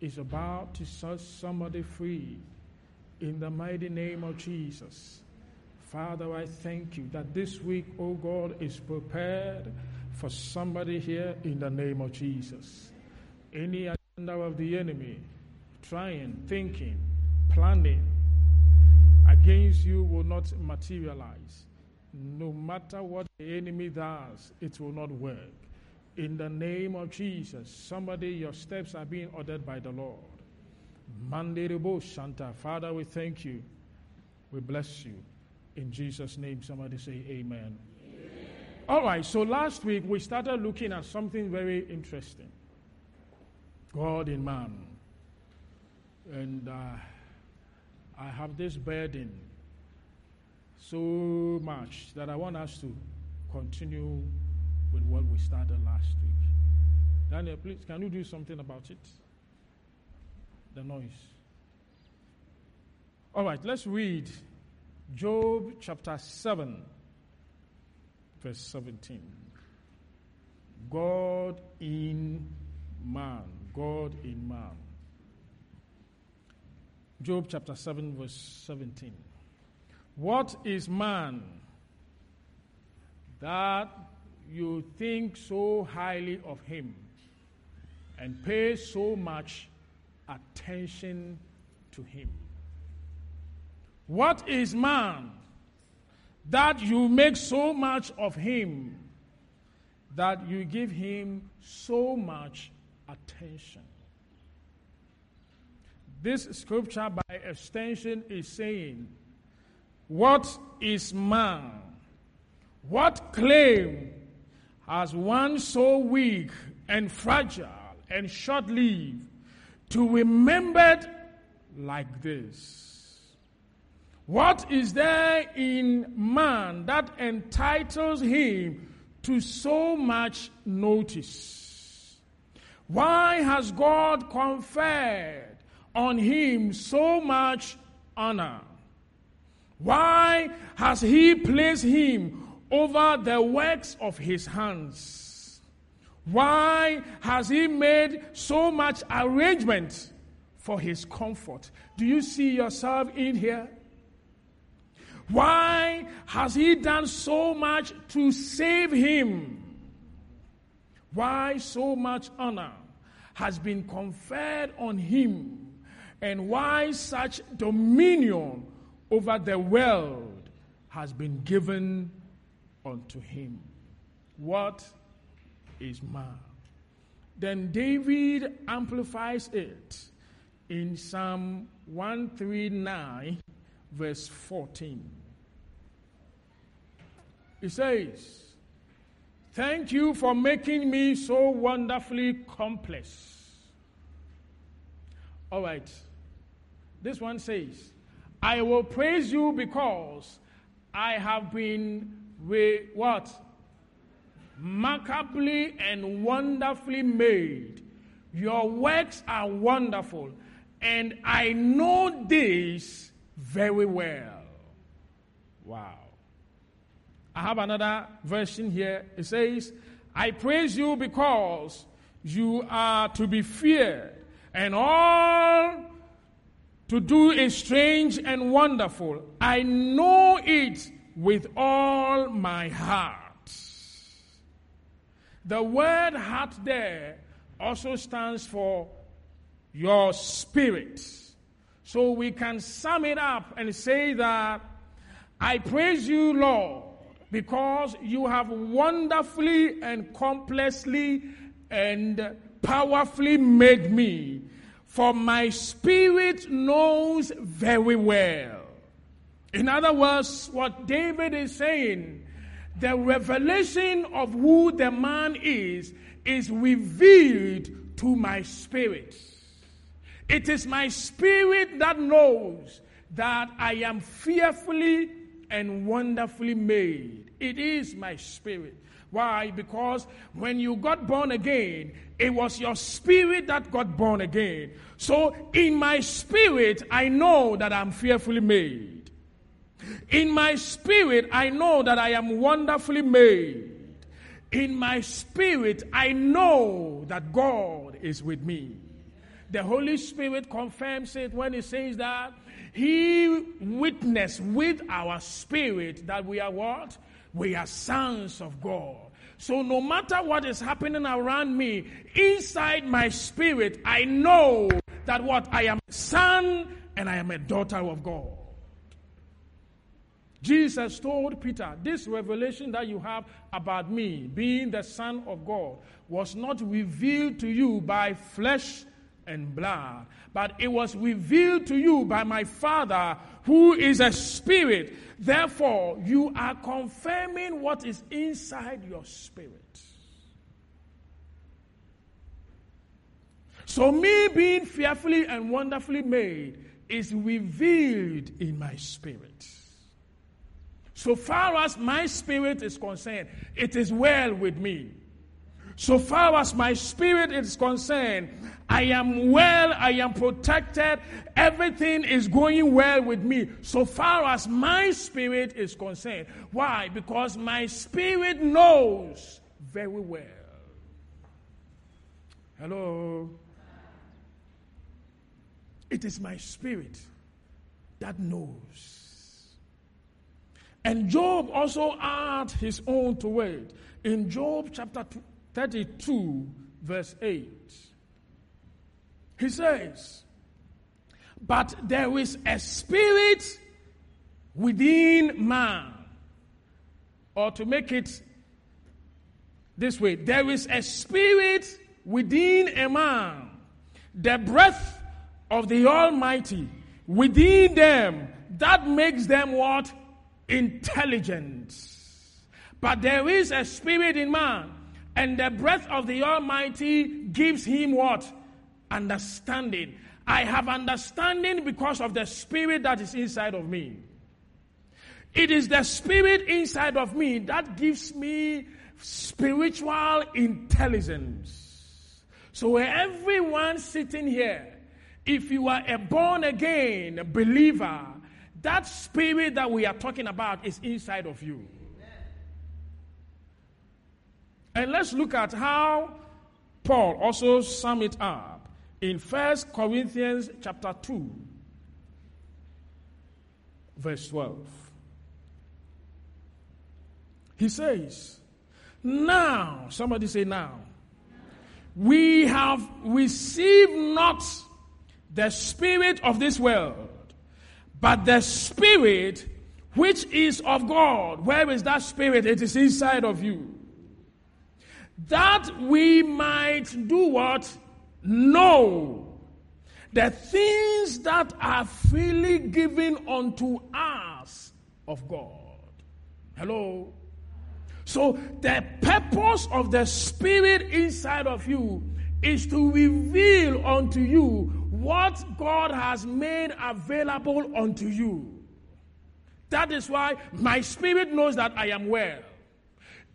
is about to set somebody free in the mighty name of Jesus. Father, I thank you that this week, oh God, is prepared for somebody here in the name of Jesus. Any agenda of the enemy, trying, thinking, planning against you will not materialize. No matter what the enemy does, it will not work. In the name of Jesus, somebody, your steps are being ordered by the Lord. Mandirebo Santa. Father, we thank you. We bless you. In Jesus' name, somebody say amen. amen. All right, so last week we started looking at something very interesting God in man. And uh, I have this burden so much that I want us to continue with what we started last week. Daniel, please, can you do something about it? The noise. All right, let's read Job chapter 7, verse 17. God in man. God in man. Job chapter 7, verse 17. What is man that you think so highly of him and pay so much attention to him? What is man that you make so much of him that you give him so much attention? This scripture, by extension, is saying, What is man? What claim has one so weak and fragile and short lived to remembered like this? What is there in man that entitles him to so much notice? Why has God conferred on him so much honor? Why has he placed him over the works of his hands? Why has he made so much arrangement for his comfort? Do you see yourself in here? Why has he done so much to save him? Why so much honor has been conferred on him? And why such dominion over the world has been given unto him? What is man? Then David amplifies it in Psalm 139, verse 14. He says, Thank you for making me so wonderfully complex. All right. This one says, I will praise you because I have been with what? Remarkably and wonderfully made. Your works are wonderful, and I know this very well. Wow. I have another version here. It says, I praise you because you are to be feared, and all to do is strange and wonderful. I know it with all my heart. The word heart there also stands for your spirit. So we can sum it up and say that I praise you, Lord, because you have wonderfully and complexly and powerfully made me. For my spirit knows very well. In other words, what David is saying, the revelation of who the man is, is revealed to my spirit. It is my spirit that knows that I am fearfully and wonderfully made. It is my spirit. Why? Because when you got born again, it was your spirit that got born again. So in my spirit, I know that I'm fearfully made. In my spirit, I know that I am wonderfully made. In my spirit, I know that God is with me. The Holy Spirit confirms it when He says that He witnessed with our spirit that we are what? We are sons of God. So no matter what is happening around me, inside my spirit, I know that what? I am a son and I am a daughter of God. Jesus told Peter, This revelation that you have about me, being the Son of God, was not revealed to you by flesh and blood, but it was revealed to you by my Father who is a spirit. Therefore, you are confirming what is inside your spirit. So, me being fearfully and wonderfully made is revealed in my spirit. So far as my spirit is concerned, it is well with me. So far as my spirit is concerned, I am well, I am protected, everything is going well with me. So far as my spirit is concerned. Why? Because my spirit knows very well. Hello? It is my spirit that knows. And Job also adds his own to it. In Job chapter 32, verse 8, he says, But there is a spirit within man. Or to make it this way, there is a spirit within a man, the breath of the Almighty within them that makes them what? Intelligence. But there is a spirit in man, and the breath of the Almighty gives him what? Understanding. I have understanding because of the spirit that is inside of me. It is the spirit inside of me that gives me spiritual intelligence. So, everyone sitting here, if you are a born again believer, that spirit that we are talking about is inside of you. And let's look at how Paul also sum it up in 1 Corinthians chapter 2 verse 12. He says, Now, somebody say now, we have received not the spirit of this world but the Spirit, which is of God, where is that Spirit? It is inside of you. That we might do what? Know the things that are freely given unto us of God. Hello? So, the purpose of the Spirit inside of you is to reveal unto you what God has made available unto you. That is why my spirit knows that I am well.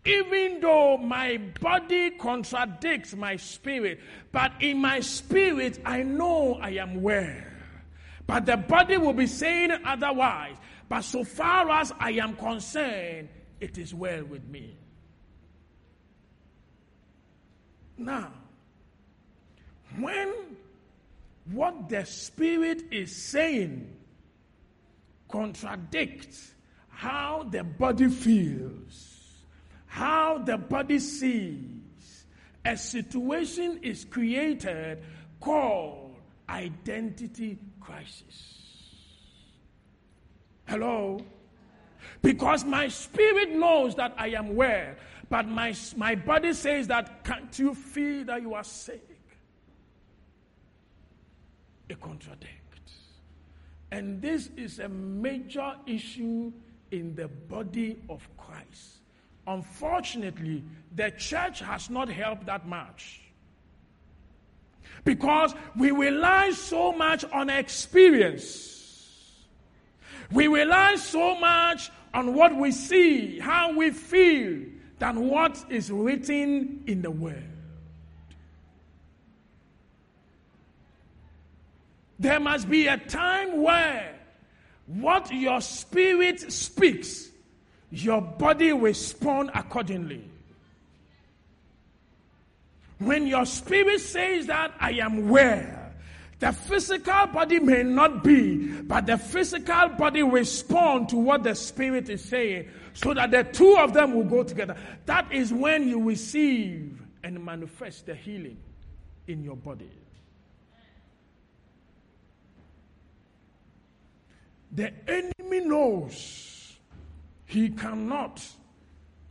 Even though my body contradicts my spirit, but in my spirit I know I am well. But the body will be saying otherwise. But so far as I am concerned, it is well with me. Now, when what the Spirit is saying contradicts how the body feels, how the body sees. A situation is created called identity crisis. Hello? Because my spirit knows that I am well, but my, my body says that can't you feel that you are sick? It contradicts. And this is a major issue in the body of Christ. Unfortunately, the church has not helped that much. Because we rely so much on experience. We rely so much on what we see, how we feel, than what is written in the Word. There must be a time where what your spirit speaks, your body will respond accordingly. When your spirit says that I am well, the physical body may not be, but the physical body respond to what the spirit is saying so that the two of them will go together. That is when you receive and manifest the healing in your body. The enemy knows he cannot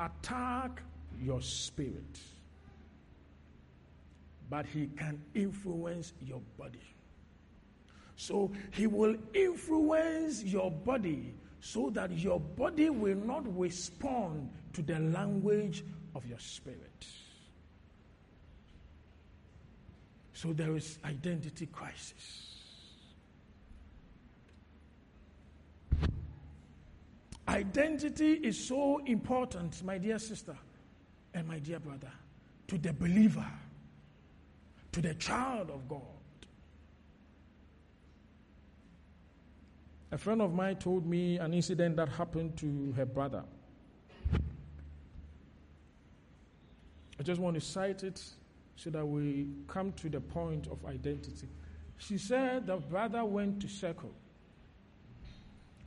attack your spirit, but he can influence your body. So he will influence your body so that your body will not respond to the language of your spirit. So there is identity crisis. Identity is so important, my dear sister and my dear brother, to the believer, to the child of God. A friend of mine told me an incident that happened to her brother. I just want to cite it so that we come to the point of identity. She said the brother went to Circle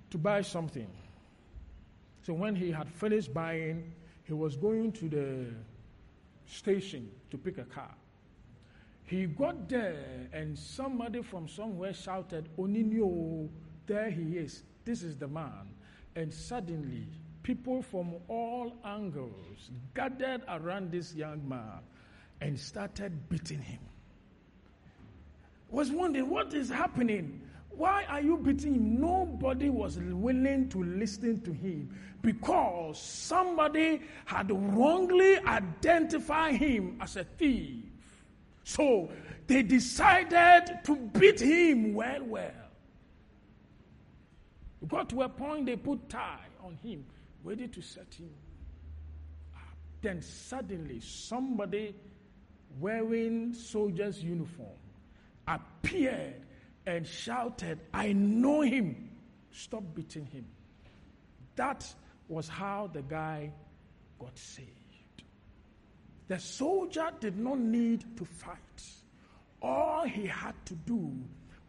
to buy something. So when he had finished buying, he was going to the station to pick a car. He got there and somebody from somewhere shouted, Oninio, there he is. This is the man. And suddenly, people from all angles gathered around this young man and started beating him. Was wondering what is happening. Why are you beating him? Nobody was willing to listen to him because somebody had wrongly identified him as a thief. So they decided to beat him well, well. It got to a point they put tie on him, ready to set him up. Then suddenly somebody wearing soldier's uniform appeared and shouted, I know him. Stop beating him. That was how the guy got saved. The soldier did not need to fight. All he had to do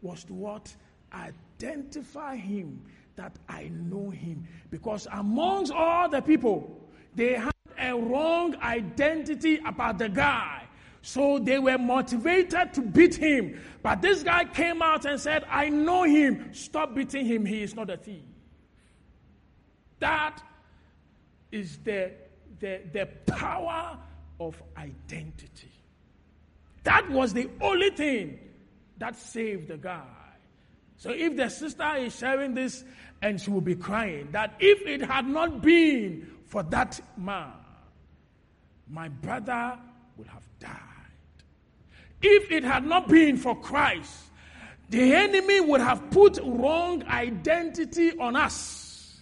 was to what? Identify him that I know him. Because amongst all the people, they had a wrong identity about the guy. So they were motivated to beat him. But this guy came out and said, I know him. Stop beating him. He is not a thief. That is the, the, the power of identity. That was the only thing that saved the guy. So if the sister is sharing this and she will be crying, that if it had not been for that man, my brother would have died. If it had not been for Christ, the enemy would have put wrong identity on us.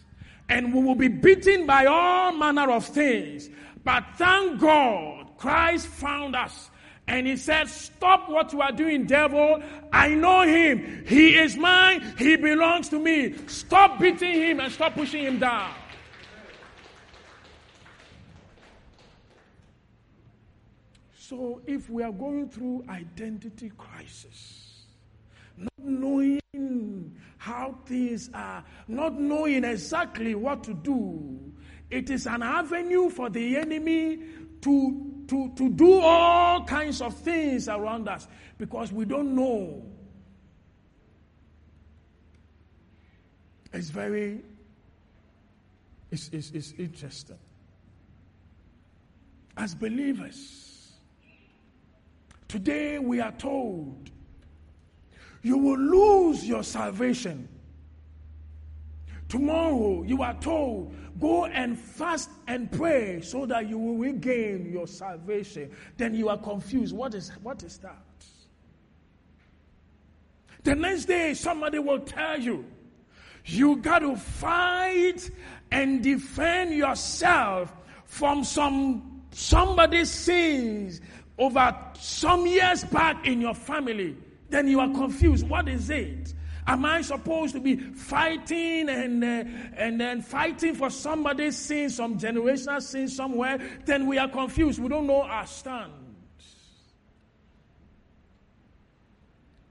And we will be beaten by all manner of things. But thank God, Christ found us. And he said, Stop what you are doing, devil. I know him. He is mine. He belongs to me. Stop beating him and stop pushing him down. So, if we are going through identity crisis, not knowing how things are, not knowing exactly what to do, it is an avenue for the enemy to, to, to do all kinds of things around us because we don't know. It's very, it's, it's, it's interesting. As believers, Today we are told you will lose your salvation. Tomorrow you are told go and fast and pray so that you will regain your salvation. Then you are confused. What is, what is that? The next day somebody will tell you You got to fight and defend yourself from some somebody's sins over some years back in your family. Then you are confused. What is it? Am I supposed to be fighting and uh, and then fighting for somebody's sin, some generational sin somewhere? Then we are confused. We don't know our stand.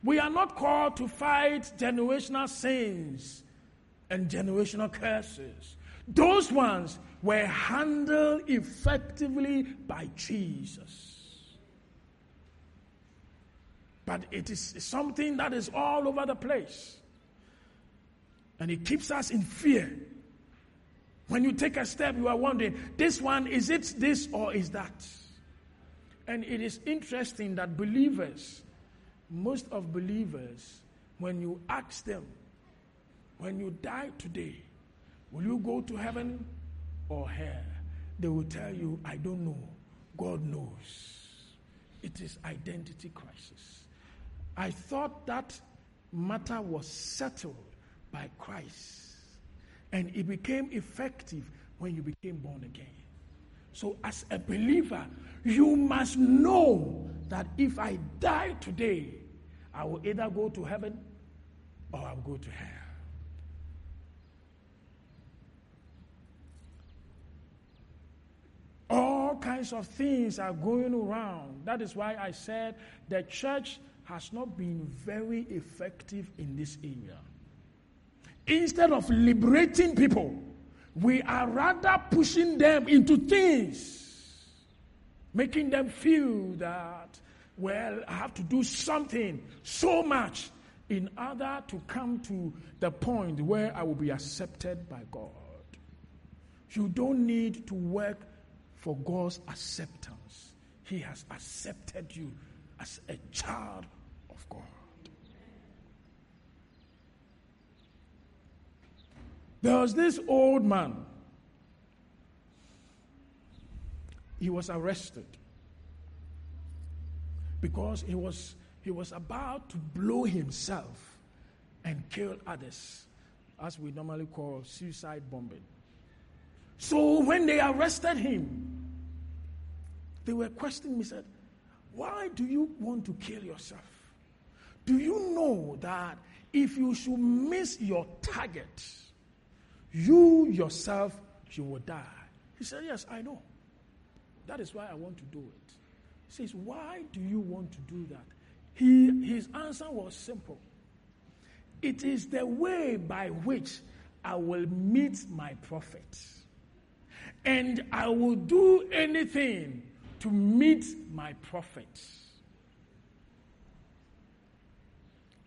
We are not called to fight generational sins and generational curses. Those ones were handled effectively by Jesus. But it is something that is all over the place. And it keeps us in fear. When you take a step, you are wondering, this one, is it this or is that? And it is interesting that believers, most of believers, when you ask them, when you die today, will you go to heaven or hell? They will tell you, I don't know. God knows. It is identity crisis. I thought that matter was settled by Christ. And it became effective when you became born again. So, as a believer, you must know that if I die today, I will either go to heaven or I'll go to hell. All kinds of things are going around. That is why I said the church has not been very effective in this area. Instead of liberating people, we are rather pushing them into things, making them feel that, well, I have to do something so much in order to come to the point where I will be accepted by God. You don't need to work for God's acceptance. He has accepted you as a child of God. There was this old man. He was arrested because he was, he was about to blow himself and kill others, as we normally call suicide bombing. So when they arrested him, they were questioning me, said, Why do you want to kill yourself? Do you know that if you should miss your target, you yourself, you will die? He said, Yes, I know. That is why I want to do it. He says, Why do you want to do that? He, his answer was simple It is the way by which I will meet my prophet. And I will do anything to meet my prophet.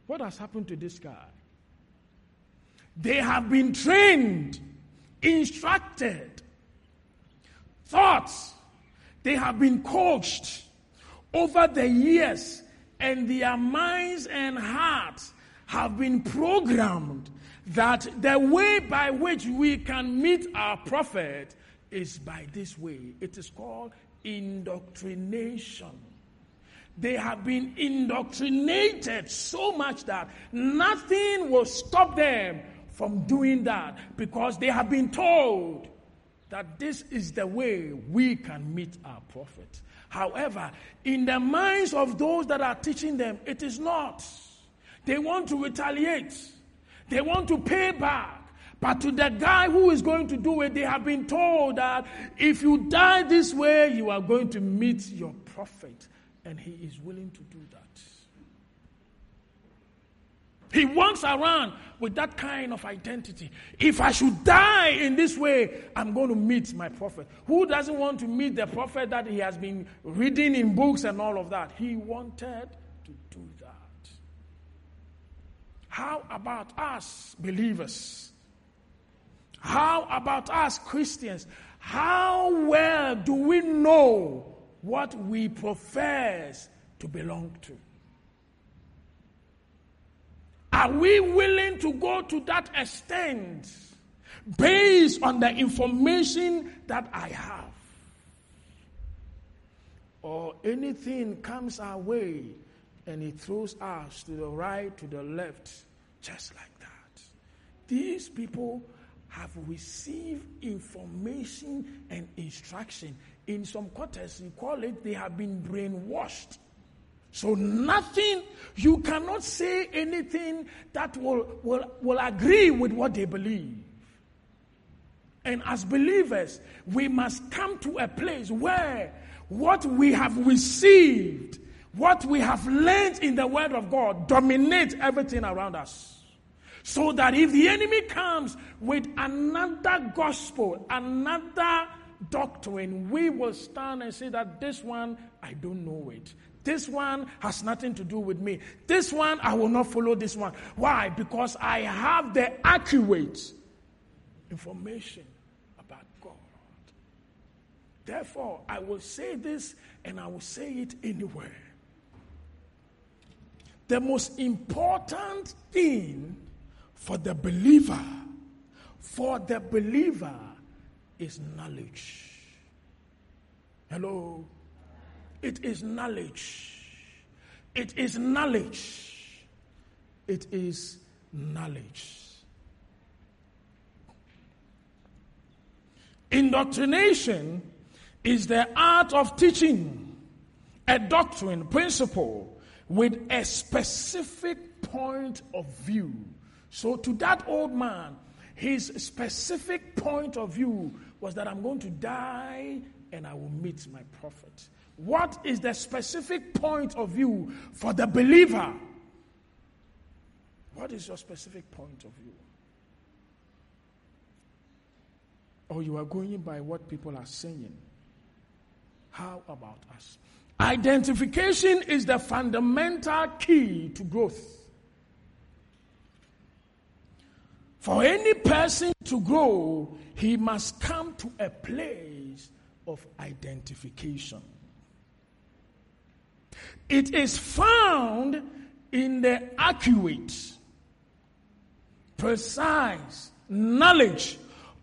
What has happened to this guy? They have been trained, instructed, thoughts. They have been coached over the years, and their minds and hearts have been programmed that the way by which we can meet our prophet is by this way. It is called indoctrination. They have been indoctrinated so much that nothing will stop them from doing that because they have been told that this is the way we can meet our prophet. However, in the minds of those that are teaching them, it is not. They want to retaliate, they want to pay back. But to the guy who is going to do it, they have been told that if you die this way, you are going to meet your prophet and he is willing to do that. He walks around with that kind of identity. If I should die in this way, I'm going to meet my prophet. Who doesn't want to meet the prophet that he has been reading in books and all of that? He wanted to do that. How about us, believers? How about us, Christians? How well do we know what we profess to belong to. Are we willing to go to that extent based on the information that I have? Or anything comes our way and it throws us to the right, to the left, just like that. these people have received information and instruction. In some quarters, we call it they have been brainwashed. So nothing, you cannot say anything that will, will, will agree with what they believe. And as believers, we must come to a place where what we have received, what we have learned in the Word of God, dominate everything around us. So that if the enemy comes with another gospel, another doctrine, we will stand and say that this one, I don't know it. This one has nothing to do with me. This one, I will not follow this one. Why? Because I have the accurate information about God. Therefore, I will say this and I will say it anywhere. The most important thing for the believer, for the believer, is knowledge. Hello? It is knowledge. It is knowledge. It is knowledge. Indoctrination is the art of teaching a doctrine, principle, with a specific point of view. So, to that old man, his specific point of view was that I'm going to die and I will meet my prophet. What is the specific point of view for the believer? What is your specific point of view? Or you are going by what people are saying? How about us? Identification is the fundamental key to growth. For any person to grow, he must come to a place of identification. It is found in the accurate, precise knowledge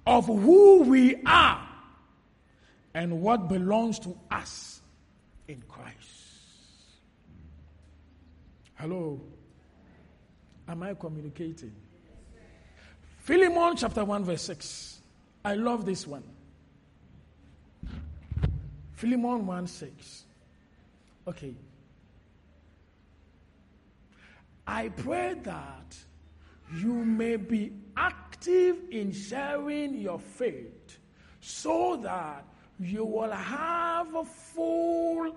of who we are and what belongs to us in Christ. Hello? Am I communicating? Philemon chapter 1, verse 6. I love this one. Philemon 1 6. Okay. I pray that you may be active in sharing your faith so that you will have a full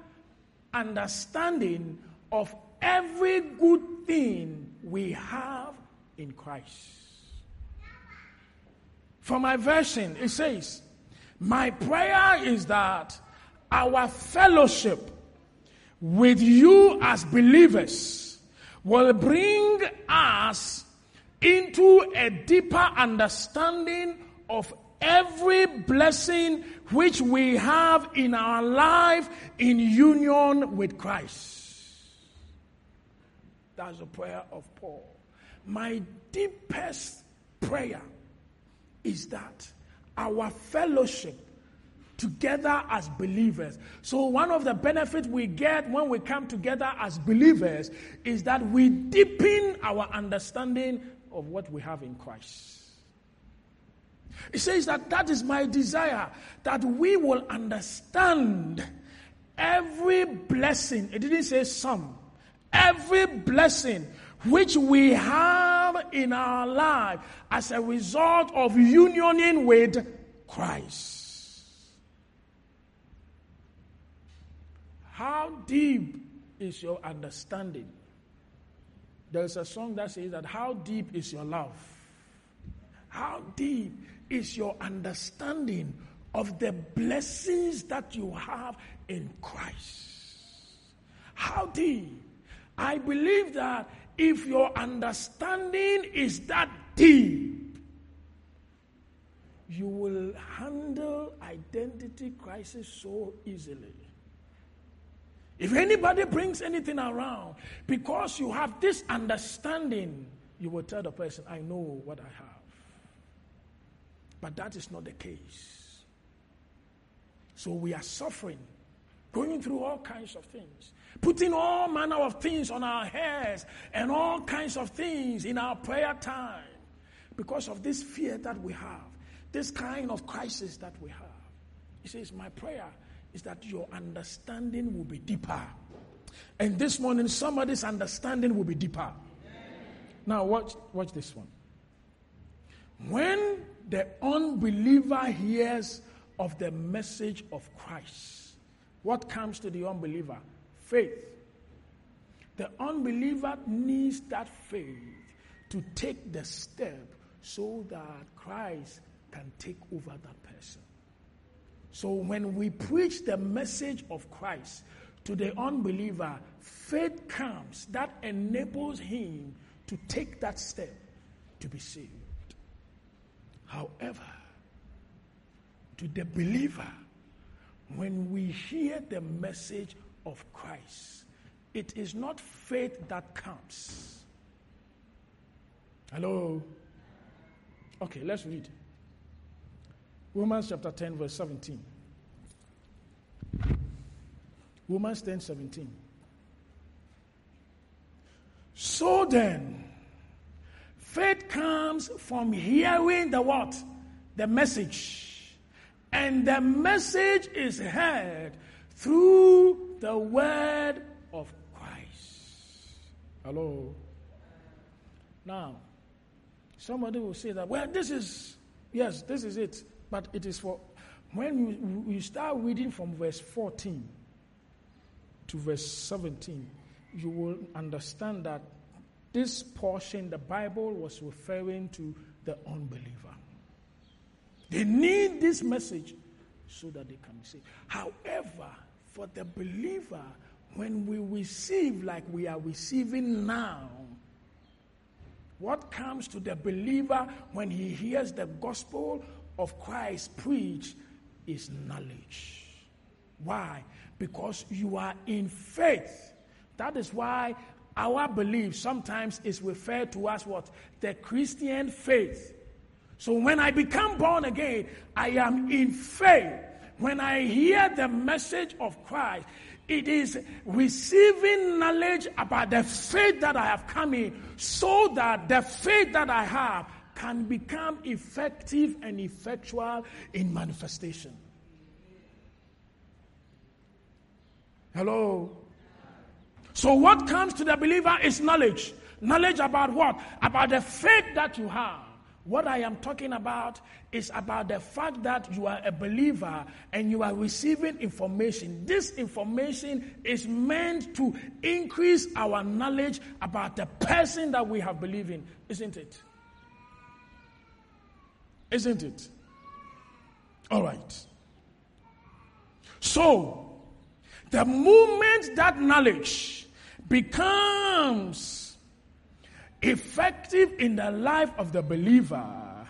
understanding of every good thing we have in Christ. For my version, it says, My prayer is that our fellowship with you as believers will bring us into a deeper understanding of every blessing which we have in our life in union with Christ. That's the prayer of Paul. My deepest prayer is that our fellowship together as believers. So, one of the benefits we get when we come together as believers is that we deepen our understanding of what we have in Christ. It says that that is my desire, that we will understand every blessing. It didn't say some. Every blessing which we have in our life as a result of unioning with Christ. How deep is your understanding? There's a song that says that how deep is your love? How deep is your understanding of the blessings that you have in Christ? How deep? I believe that if your understanding is that deep, you will handle identity crisis so easily. If anybody brings anything around, because you have this understanding, you will tell the person, I know what I have. But that is not the case. So we are suffering, going through all kinds of things, putting all manner of things on our heads and all kinds of things in our prayer time. because of this fear that we have, this kind of crisis that we have. He says, My prayer is that your understanding will be deeper. And this morning, somebody's understanding will be deeper. Now, watch, watch this one. When the unbeliever hears of the message of Christ, what comes to the unbeliever? Faith. The unbeliever needs that faith to take the step so that Christ can take over that person. So when we preach the message of Christ to the unbeliever, faith comes that enables him to take that step to be saved. However, to the believer, when we hear the message of Christ, it is not faith that comes. Hello? Okay, let's read. Romans chapter 10, verse 17. Romans 10, 17. So then, faith comes from hearing the what? The message. And the message is heard through the word of Christ. Hello? Now, somebody will say that, well, this is, yes, this is it. But it is for when you start reading from verse 14 to verse 17, you will understand that this portion, the Bible was referring to the unbeliever. They need this message so that they can be saved. However, for the believer, when we receive like we are receiving now, what comes to the believer when he hears the gospel of Christ preached is knowledge. Why? Because you are in faith. That is why our belief sometimes is referred to as what? The Christian faith. So when I become born again, I am in faith. When I hear the message of Christ, it is receiving knowledge about the faith that I have come in so that the faith that I have can become effective and effectual in manifestation. Hello? So, what comes to the believer is knowledge. Knowledge about what? About the faith that you have. What I am talking about is about the fact that you are a believer and you are receiving information. This information is meant to increase our knowledge about the person that we have believed in, isn't it? Isn't it? All right. So, the moment that knowledge becomes effective in the life of the believer,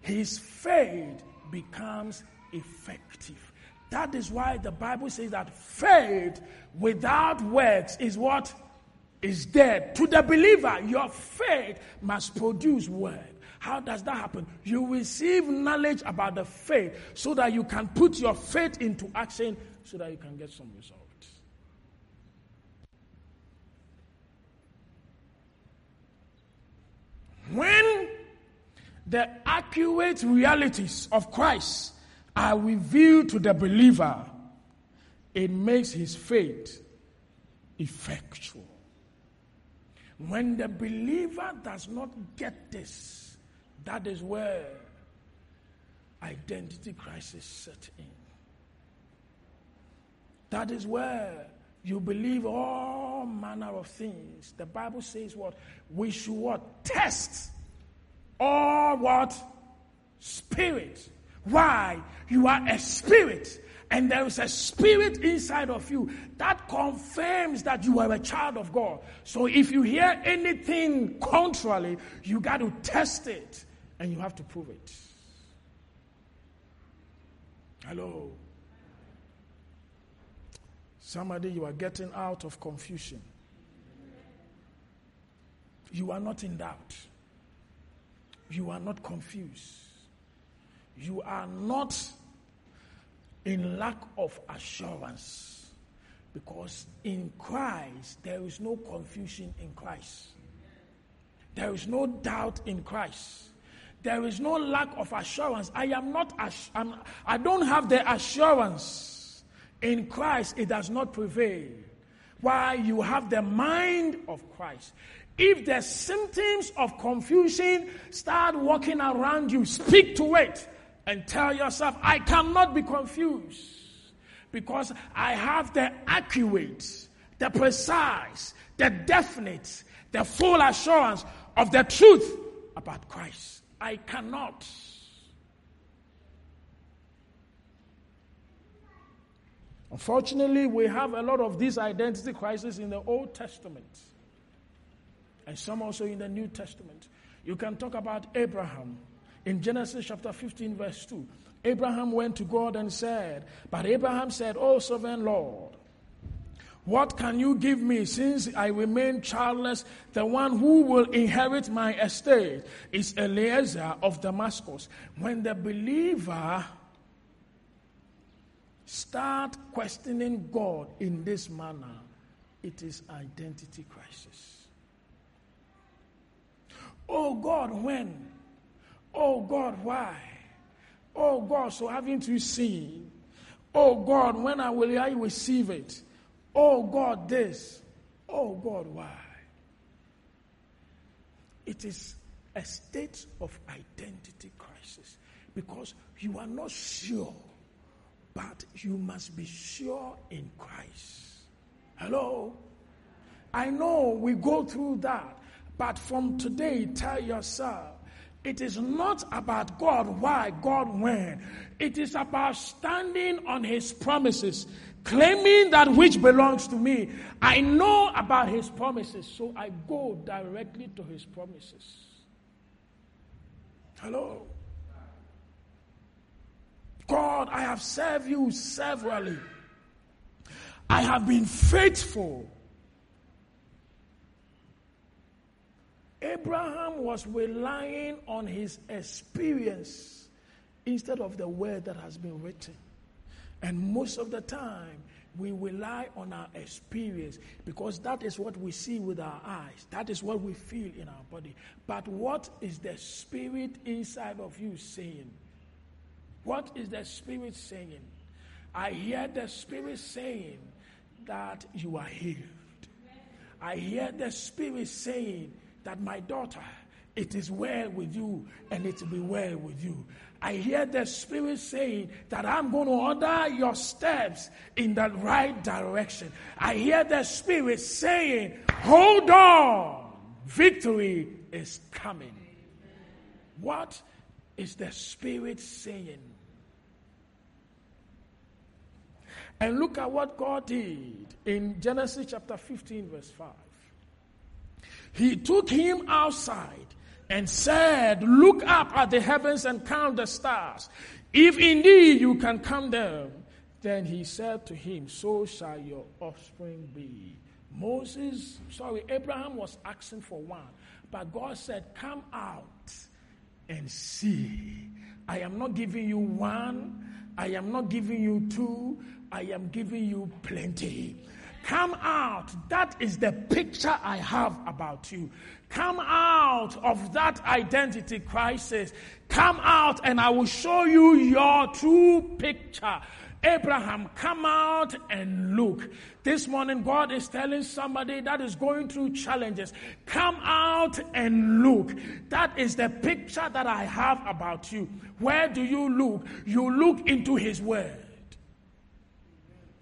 his faith becomes effective. That is why the Bible says that faith without works is what? Is dead. To the believer, your faith must produce work. How does that happen? You receive knowledge about the faith so that you can put your faith into action so that you can get some results. When the accurate realities of Christ are revealed to the believer, it makes his faith effectual. When the believer does not get this, that is where identity crisis set in. That is where you believe all manner of things. The Bible says what? We should what? Test all what? Spirit. Why? You are a spirit. And there is a spirit inside of you that confirms that you are a child of God. So if you hear anything contrary, you got to test it and you have to prove it. Hello. Somebody, you are getting out of confusion. You are not in doubt. You are not confused. You are not in lack of assurance. Because in Christ, there is no confusion in Christ. There is no doubt in Christ. There is no lack of assurance. I am not, I'm, I don't have the assurance in Christ, it does not prevail. Why? You have the mind of Christ. If the symptoms of confusion start walking around you, speak to it and tell yourself, I cannot be confused because I have the accurate, the precise, the definite, the full assurance of the truth about Christ. I cannot. Unfortunately, we have a lot of these identity crises in the Old Testament and some also in the New Testament. You can talk about Abraham in Genesis chapter 15, verse 2. Abraham went to God and said, But Abraham said, O sovereign Lord, what can you give me since I remain childless? The one who will inherit my estate is Eliezer of Damascus. When the believer start questioning God in this manner, it is identity crisis. Oh God, when? Oh God, why? Oh God, so haven't you seen? Oh God, when I will I receive it? Oh God, this. Oh God, why? It is a state of identity crisis because you are not sure, but you must be sure in Christ. Hello? I know we go through that. But from today, tell yourself, it is not about God why, God when. It is about standing on His promises, claiming that which belongs to me. I know about His promises, so I go directly to His promises. Hello? God, I have served you severally. I have been faithful. Abraham was relying on his experience instead of the word that has been written. And most of the time, we rely on our experience because that is what we see with our eyes. That is what we feel in our body. But what is the spirit inside of you saying? What is the spirit saying? I hear the spirit saying that you are healed. I hear the spirit saying that my daughter, it is well with you and it will be well with you. I hear the Spirit saying that I'm going to order your steps in the right direction. I hear the Spirit saying, hold on, victory is coming. What is the Spirit saying? And look at what God did in Genesis chapter 15, verse 5. He took him outside and said, Look up at the heavens and count the stars. If indeed you can count them, then he said to him, So shall your offspring be. Moses, sorry, Abraham was asking for one, but God said, Come out and see. I am not giving you one, I am not giving you two, I am giving you plenty. Come out. That is the picture I have about you. Come out of that identity crisis. Come out and I will show you your true picture. Abraham, come out and look. This morning, God is telling somebody that is going through challenges, come out and look. That is the picture that I have about you. Where do you look? You look into His Word.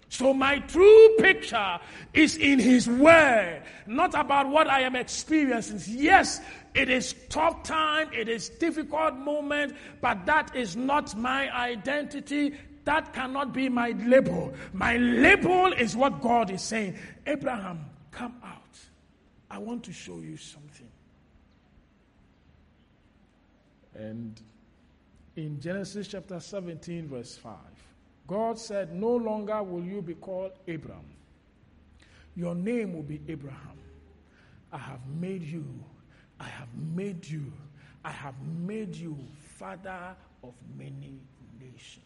So my true picture is in His Word, not about what I am experiencing. Yes, it is tough time, it is difficult moment, but that is not my identity. That cannot be my label. My label is what God is saying. Abraham, come out. I want to show you something. And in Genesis chapter 17, verse 5. God said, No longer will you be called Abram. Your name will be Abraham. I have made you, I have made you, I have made you father of many nations.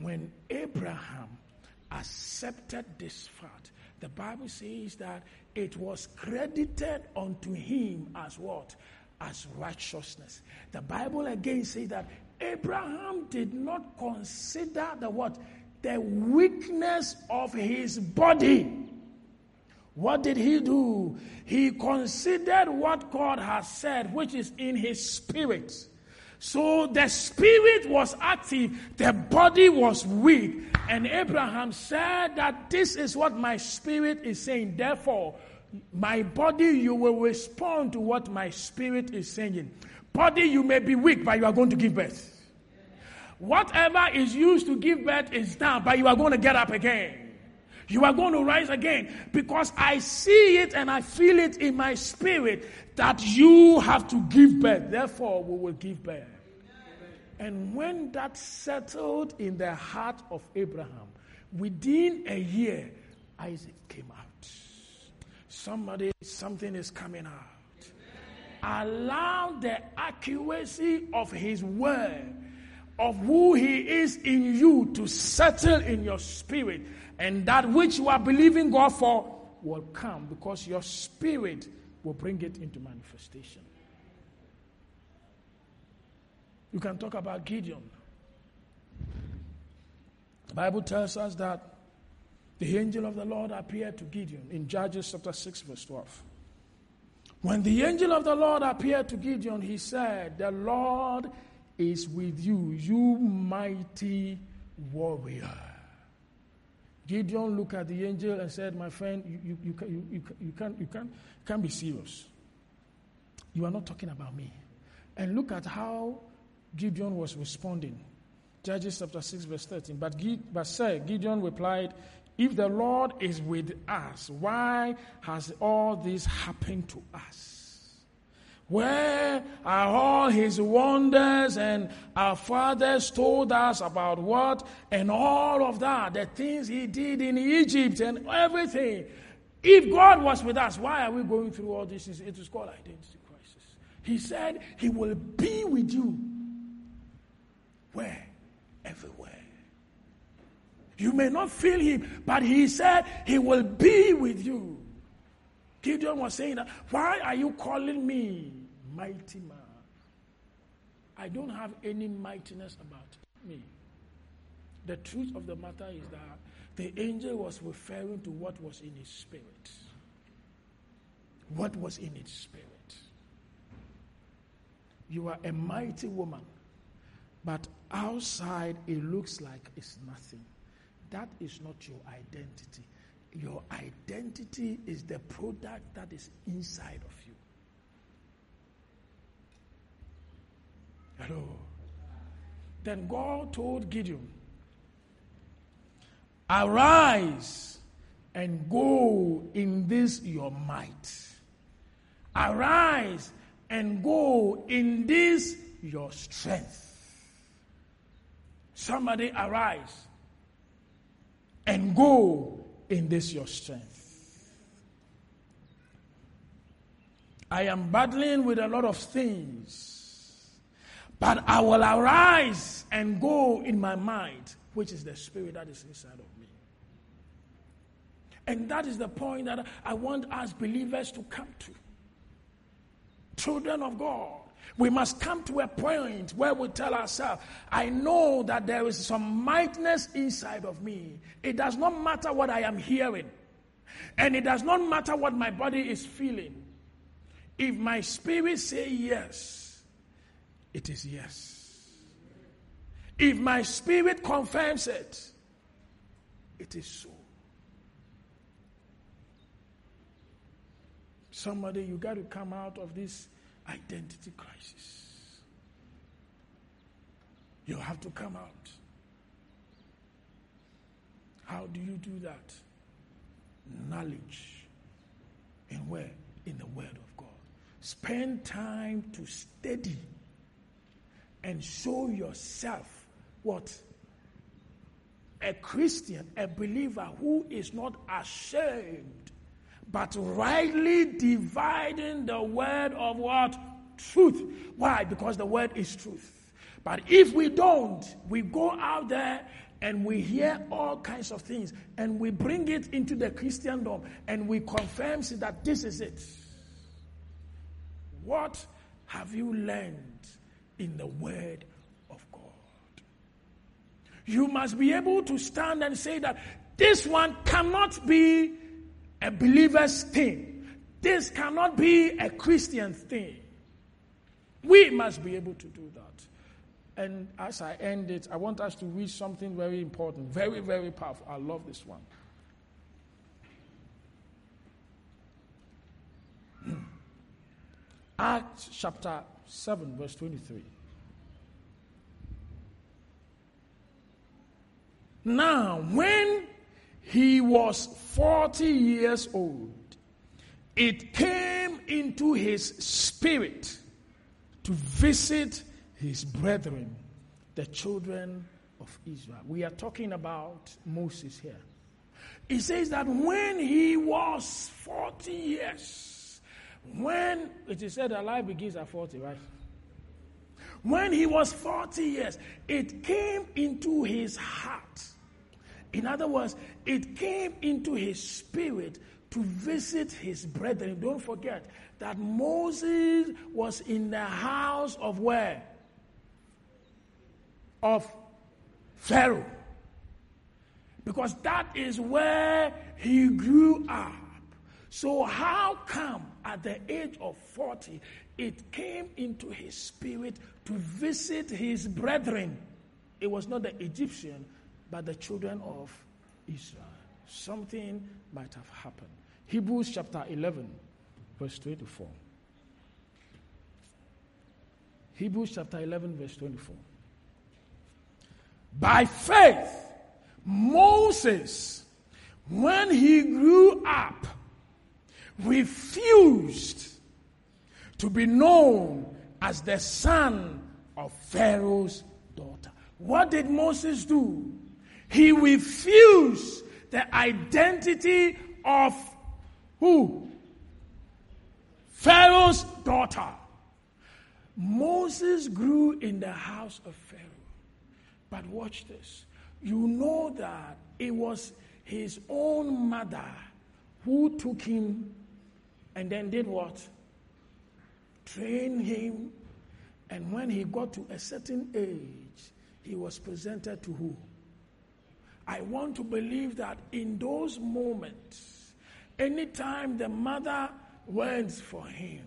When Abraham accepted this fact, the Bible says that it was credited unto him as what? as righteousness. The Bible again says that Abraham did not consider the what? The weakness of his body. What did he do? He considered what God has said, which is in his spirit. So the spirit was active, the body was weak. And Abraham said that this is what my spirit is saying. Therefore, my body, you will respond to what my spirit is saying. Body, you may be weak, but you are going to give birth. Whatever is used to give birth is down, but you are going to get up again. You are going to rise again because I see it and I feel it in my spirit that you have to give birth. Therefore, we will give birth. And when that settled in the heart of Abraham, within a year, Isaac came out. Somebody, something is coming out. Allow the accuracy of his word, of who he is in you, to settle in your spirit. And that which you are believing God for will come because your spirit will bring it into manifestation. You can talk about Gideon. The Bible tells us that the angel of the Lord appeared to Gideon in Judges chapter 6, verse 12. When the angel of the Lord appeared to Gideon, he said, The Lord is with you, you mighty warrior. Gideon looked at the angel and said, My friend, you, you, you, you, you, can't, you, can't, can't be serious. You are not talking about me. And look at how Gideon was responding. Judges chapter 6, verse 13. But, but sir, Gideon replied, if the Lord is with us, why has all this happened to us? Where are all his wonders and our fathers told us about what and all of that, the things he did in Egypt and everything? If God was with us, why are we going through all this? It is called identity crisis. He said he will be with you. Where? Everywhere. You may not feel him, but he said he will be with you. Gideon was saying that, why are you calling me mighty man? I don't have any mightiness about me. The truth of the matter is that the angel was referring to what was in his spirit. What was in his spirit. You are a mighty woman, but outside it looks like it's nothing. That is not your identity. Your identity is the product that is inside of you. Hello. Then God told Gideon, Arise and go in this your might. Arise and go in this your strength. Somebody arise and go in this your strength. I am battling with a lot of things, but I will arise and go in my mind, which is the spirit that is inside of me. And that is the point that I want us believers to come to. Children of God, we must come to a point where we tell ourselves, I know that there is some mightness inside of me. It does not matter what I am hearing, and it does not matter what my body is feeling. If my spirit say yes, it is yes. If my spirit confirms it, it is so. Somebody, you got to come out of this identity crisis. You have to come out. How do you do that? Knowledge. In where? In the Word of God. Spend time to study and show yourself what? A Christian, a believer who is not ashamed but rightly dividing the word of what? Truth. Why? Because the word is truth. But if we don't, we go out there and we hear all kinds of things and we bring it into the Christendom and we confirm that this is it. What have you learned in the Word of God? You must be able to stand and say that this one cannot be a believer's thing. This cannot be a Christian thing. We must be able to do that. And as I end it, I want us to read something very important, very, very powerful. I love this one. Acts chapter 7, verse 23. Now, when he was 40 years old, it came into his spirit to visit his brethren, the children of Israel. We are talking about Moses here. He says that when he was 40 years, when it is said that life begins at 40, right? When he was 40 years, it came into his heart. In other words, it came into his spirit to visit his brethren. Don't forget that Moses was in the house of where? Of Pharaoh. Because that is where he grew up. So, how come at the age of 40 it came into his spirit to visit his brethren? It was not the Egyptian, but the children of Israel. Something might have happened. Hebrews chapter 11, verse 24. Hebrews chapter 11, verse 24. By faith, Moses, when he grew up, refused to be known as the son of Pharaoh's daughter. What did Moses do? He refused the identity of who? Pharaoh's daughter. Moses grew in the house of Pharaoh. But watch this. You know that it was his own mother who took him and then did what? Trained him. And when he got to a certain age, he was presented to who? I want to believe that in those moments, anytime the mother went for him,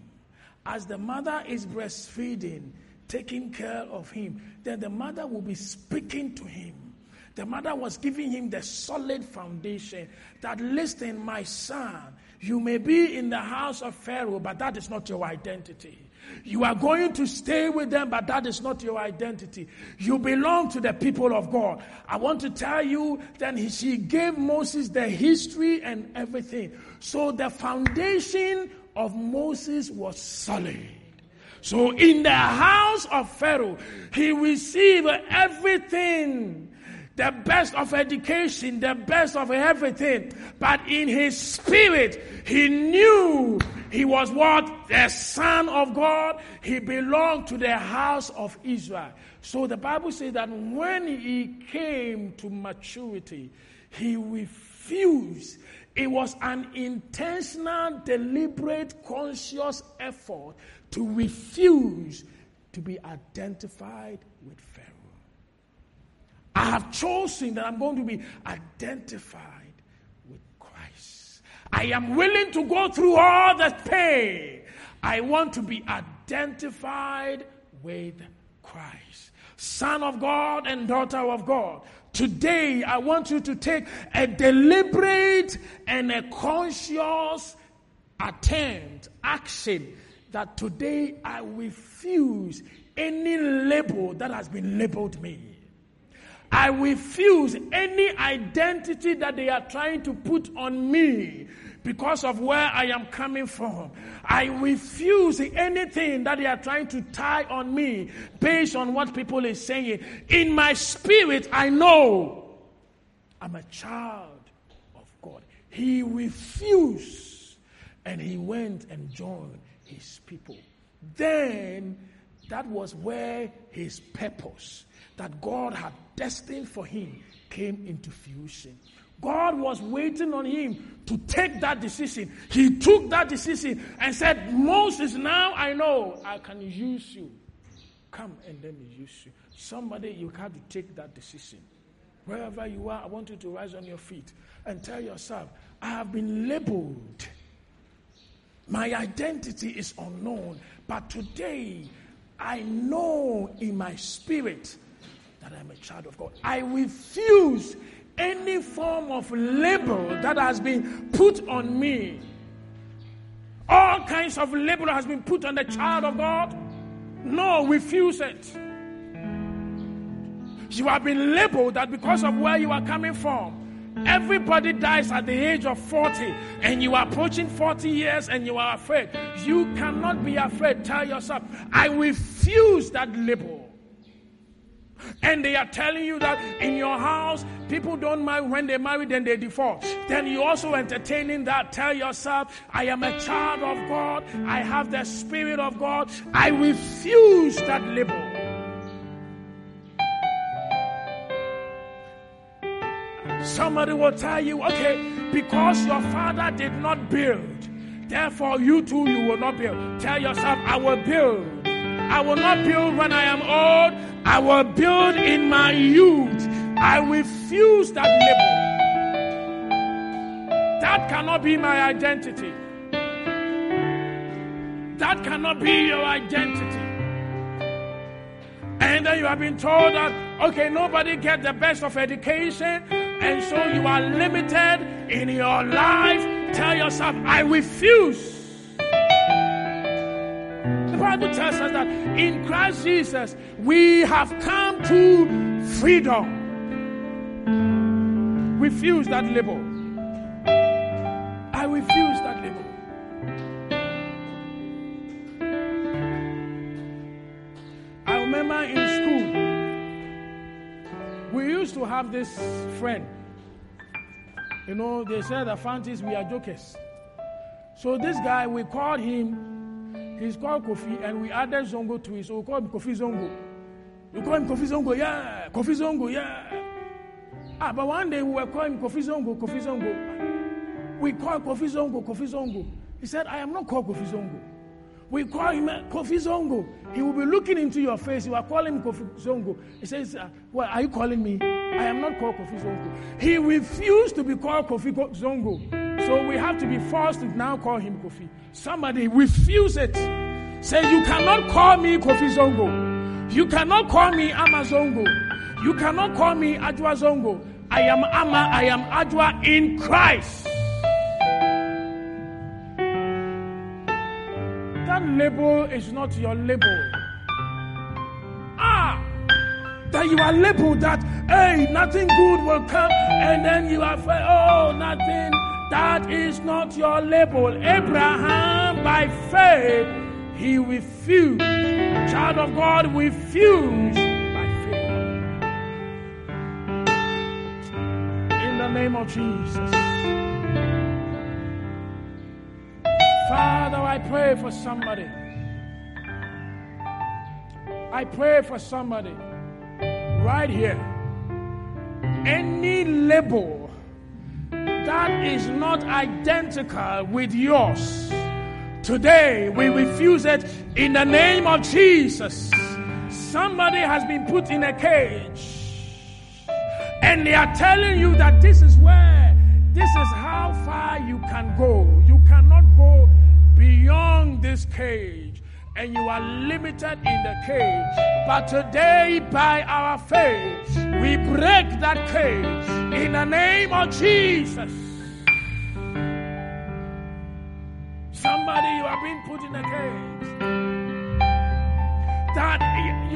as the mother is breastfeeding, taking care of him, then the mother will be speaking to him. The mother was giving him the solid foundation that, listen, my son, you may be in the house of Pharaoh, but that is not your identity. You are going to stay with them, but that is not your identity. You belong to the people of God. I want to tell you that he, she gave Moses the history and everything. So the foundation of Moses was solid. So in the house of Pharaoh, he received everything the best of education, the best of everything. But in his spirit, he knew he was what? The Son of God. He belonged to the house of Israel. So the Bible says that when he came to maturity, he refused. It was an intentional, deliberate, conscious effort to refuse to be identified with Pharaoh. I have chosen that I'm going to be identified with Christ. I am willing to go through all the pain. I want to be identified with Christ, Son of God and daughter of God. Today, I want you to take a deliberate and a conscious attempt, action, that today I refuse any label that has been labeled me. I refuse any identity that they are trying to put on me because of where I am coming from. I refuse anything that they are trying to tie on me based on what people are saying. In my spirit, I know I'm a child of God. He refused and he went and joined his people. Then that was where his purpose that God had destined for him came into fusion. God was waiting on him to take that decision. He took that decision and said, Moses, now I know I can use you. Come and let me use you. Somebody, you have to take that decision. Wherever you are, I want you to rise on your feet and tell yourself, I have been labeled. My identity is unknown, but today I know in my spirit that I'm a child of God. I refuse any form of label that has been put on me. All kinds of label has been put on the child of God. No, refuse it. You have been labeled that because of where you are coming from. Everybody dies at the age of 40, and you are approaching 40 years and you are afraid. You cannot be afraid. Tell yourself, I refuse that label. And they are telling you that in your house, people don't marry. When they marry, then they divorce. Then you also entertaining that. Tell yourself, I am a child of God. I have the Spirit of God. I refuse that label. Somebody will tell you, okay, because your father did not build, therefore you too, you will not build. Tell yourself, I will build. I will not build when I am old. I will build in my youth. I refuse that label. That cannot be my identity. That cannot be your identity. And then you have been told that, okay, nobody get the best of education, and so you are limited in your life. Tell yourself, I refuse. Bible tells us that in Christ Jesus we have come to freedom. Refuse that label. I refuse that label. I remember in school, we used to have this friend. You know, they said the Fantis, we are jokers. So this guy, we called him, he's called Kofi, and we added Zongo to it, so we call him Kofi Zongo. We call him Kofi Zongo, yeah, Kofi Zongo, yeah. Ah, but one day we were calling him Kofi Zongo, Kofi Zongo. We called Kofi Zongo, Kofi Zongo. He said, I am not called Kofi Zongo. We call him Kofi Zongo. He will be looking into your face. You are calling him Kofi Zongo. He says, uh, What are you calling me? I am not called Kofi Zongo. He refused to be called Kofi Zongo. So we have to be forced to now call him Kofi. Somebody refuse it. Say, You cannot call me Kofi Zongo. You cannot call me Amazongo. You cannot call me Ajwa Zongo. I am Ama, I am Ajwa in Christ. Label is not your label. Ah! That you are labeled that, hey, nothing good will come, and then you are, oh, nothing. That is not your label. Abraham, by faith, he refused. Child of God, refused by faith. In the name of Jesus. Father, I pray for somebody. I pray for somebody right here. Any label that is not identical with yours, today we refuse it in the name of Jesus. Somebody has been put in a cage, and they are telling you that this is where, this is how far you can go. Beyond this cage and you are limited in the cage. But today, by our faith, we break that cage in the name of Jesus. Somebody, you are being put in a cage. That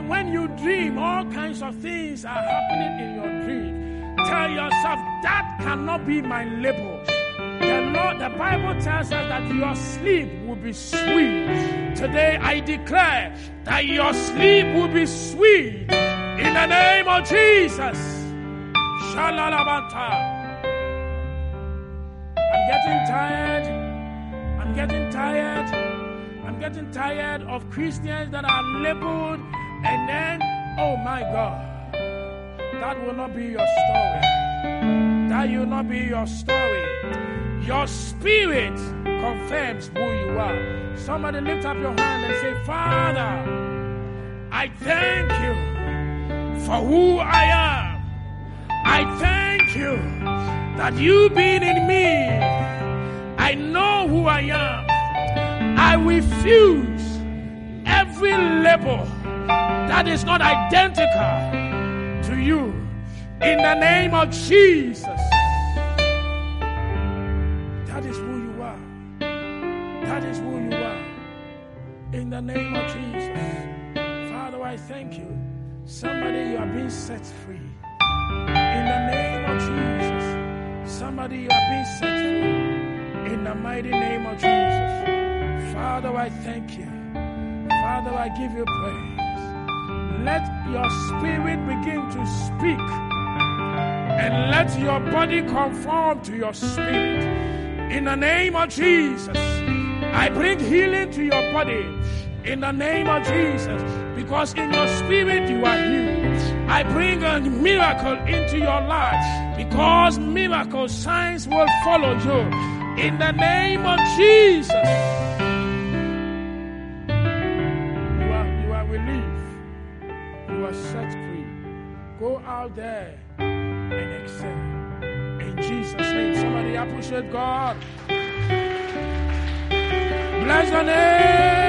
when you dream, all kinds of things are happening in your dream. Tell yourself, that cannot be my label. Lord, the Bible tells us that your sleep will be sweet. Today I declare that your sleep will be sweet in the name of Jesus. Shalalabata. I'm getting tired. I'm getting tired. I'm getting tired of Christians that are labeled and then, oh my God, that will not be your story. That will not be your story. Your spirit confirms who you are. Somebody lift up your hand and say, Father, I thank you for who I am. I thank you that you being in me, I know who I am. I refuse every label that is not identical to you. In the name of Jesus. That is who you are. In the name of Jesus. Father, I thank you. Somebody, you are being set free. In the name of Jesus. Somebody, you are being set free. In the mighty name of Jesus. Father, I thank you. Father, I give you praise. Let your spirit begin to speak and let your body conform to your spirit. In the name of Jesus, I bring healing to your body. In the name of Jesus, because in your spirit you are healed. I bring a miracle into your life because miracle signs will follow you. In the name of Jesus. You are, you are relieved. You are set free. Go out there and excel. In Jesus' name, somebody appreciate God. Bless your.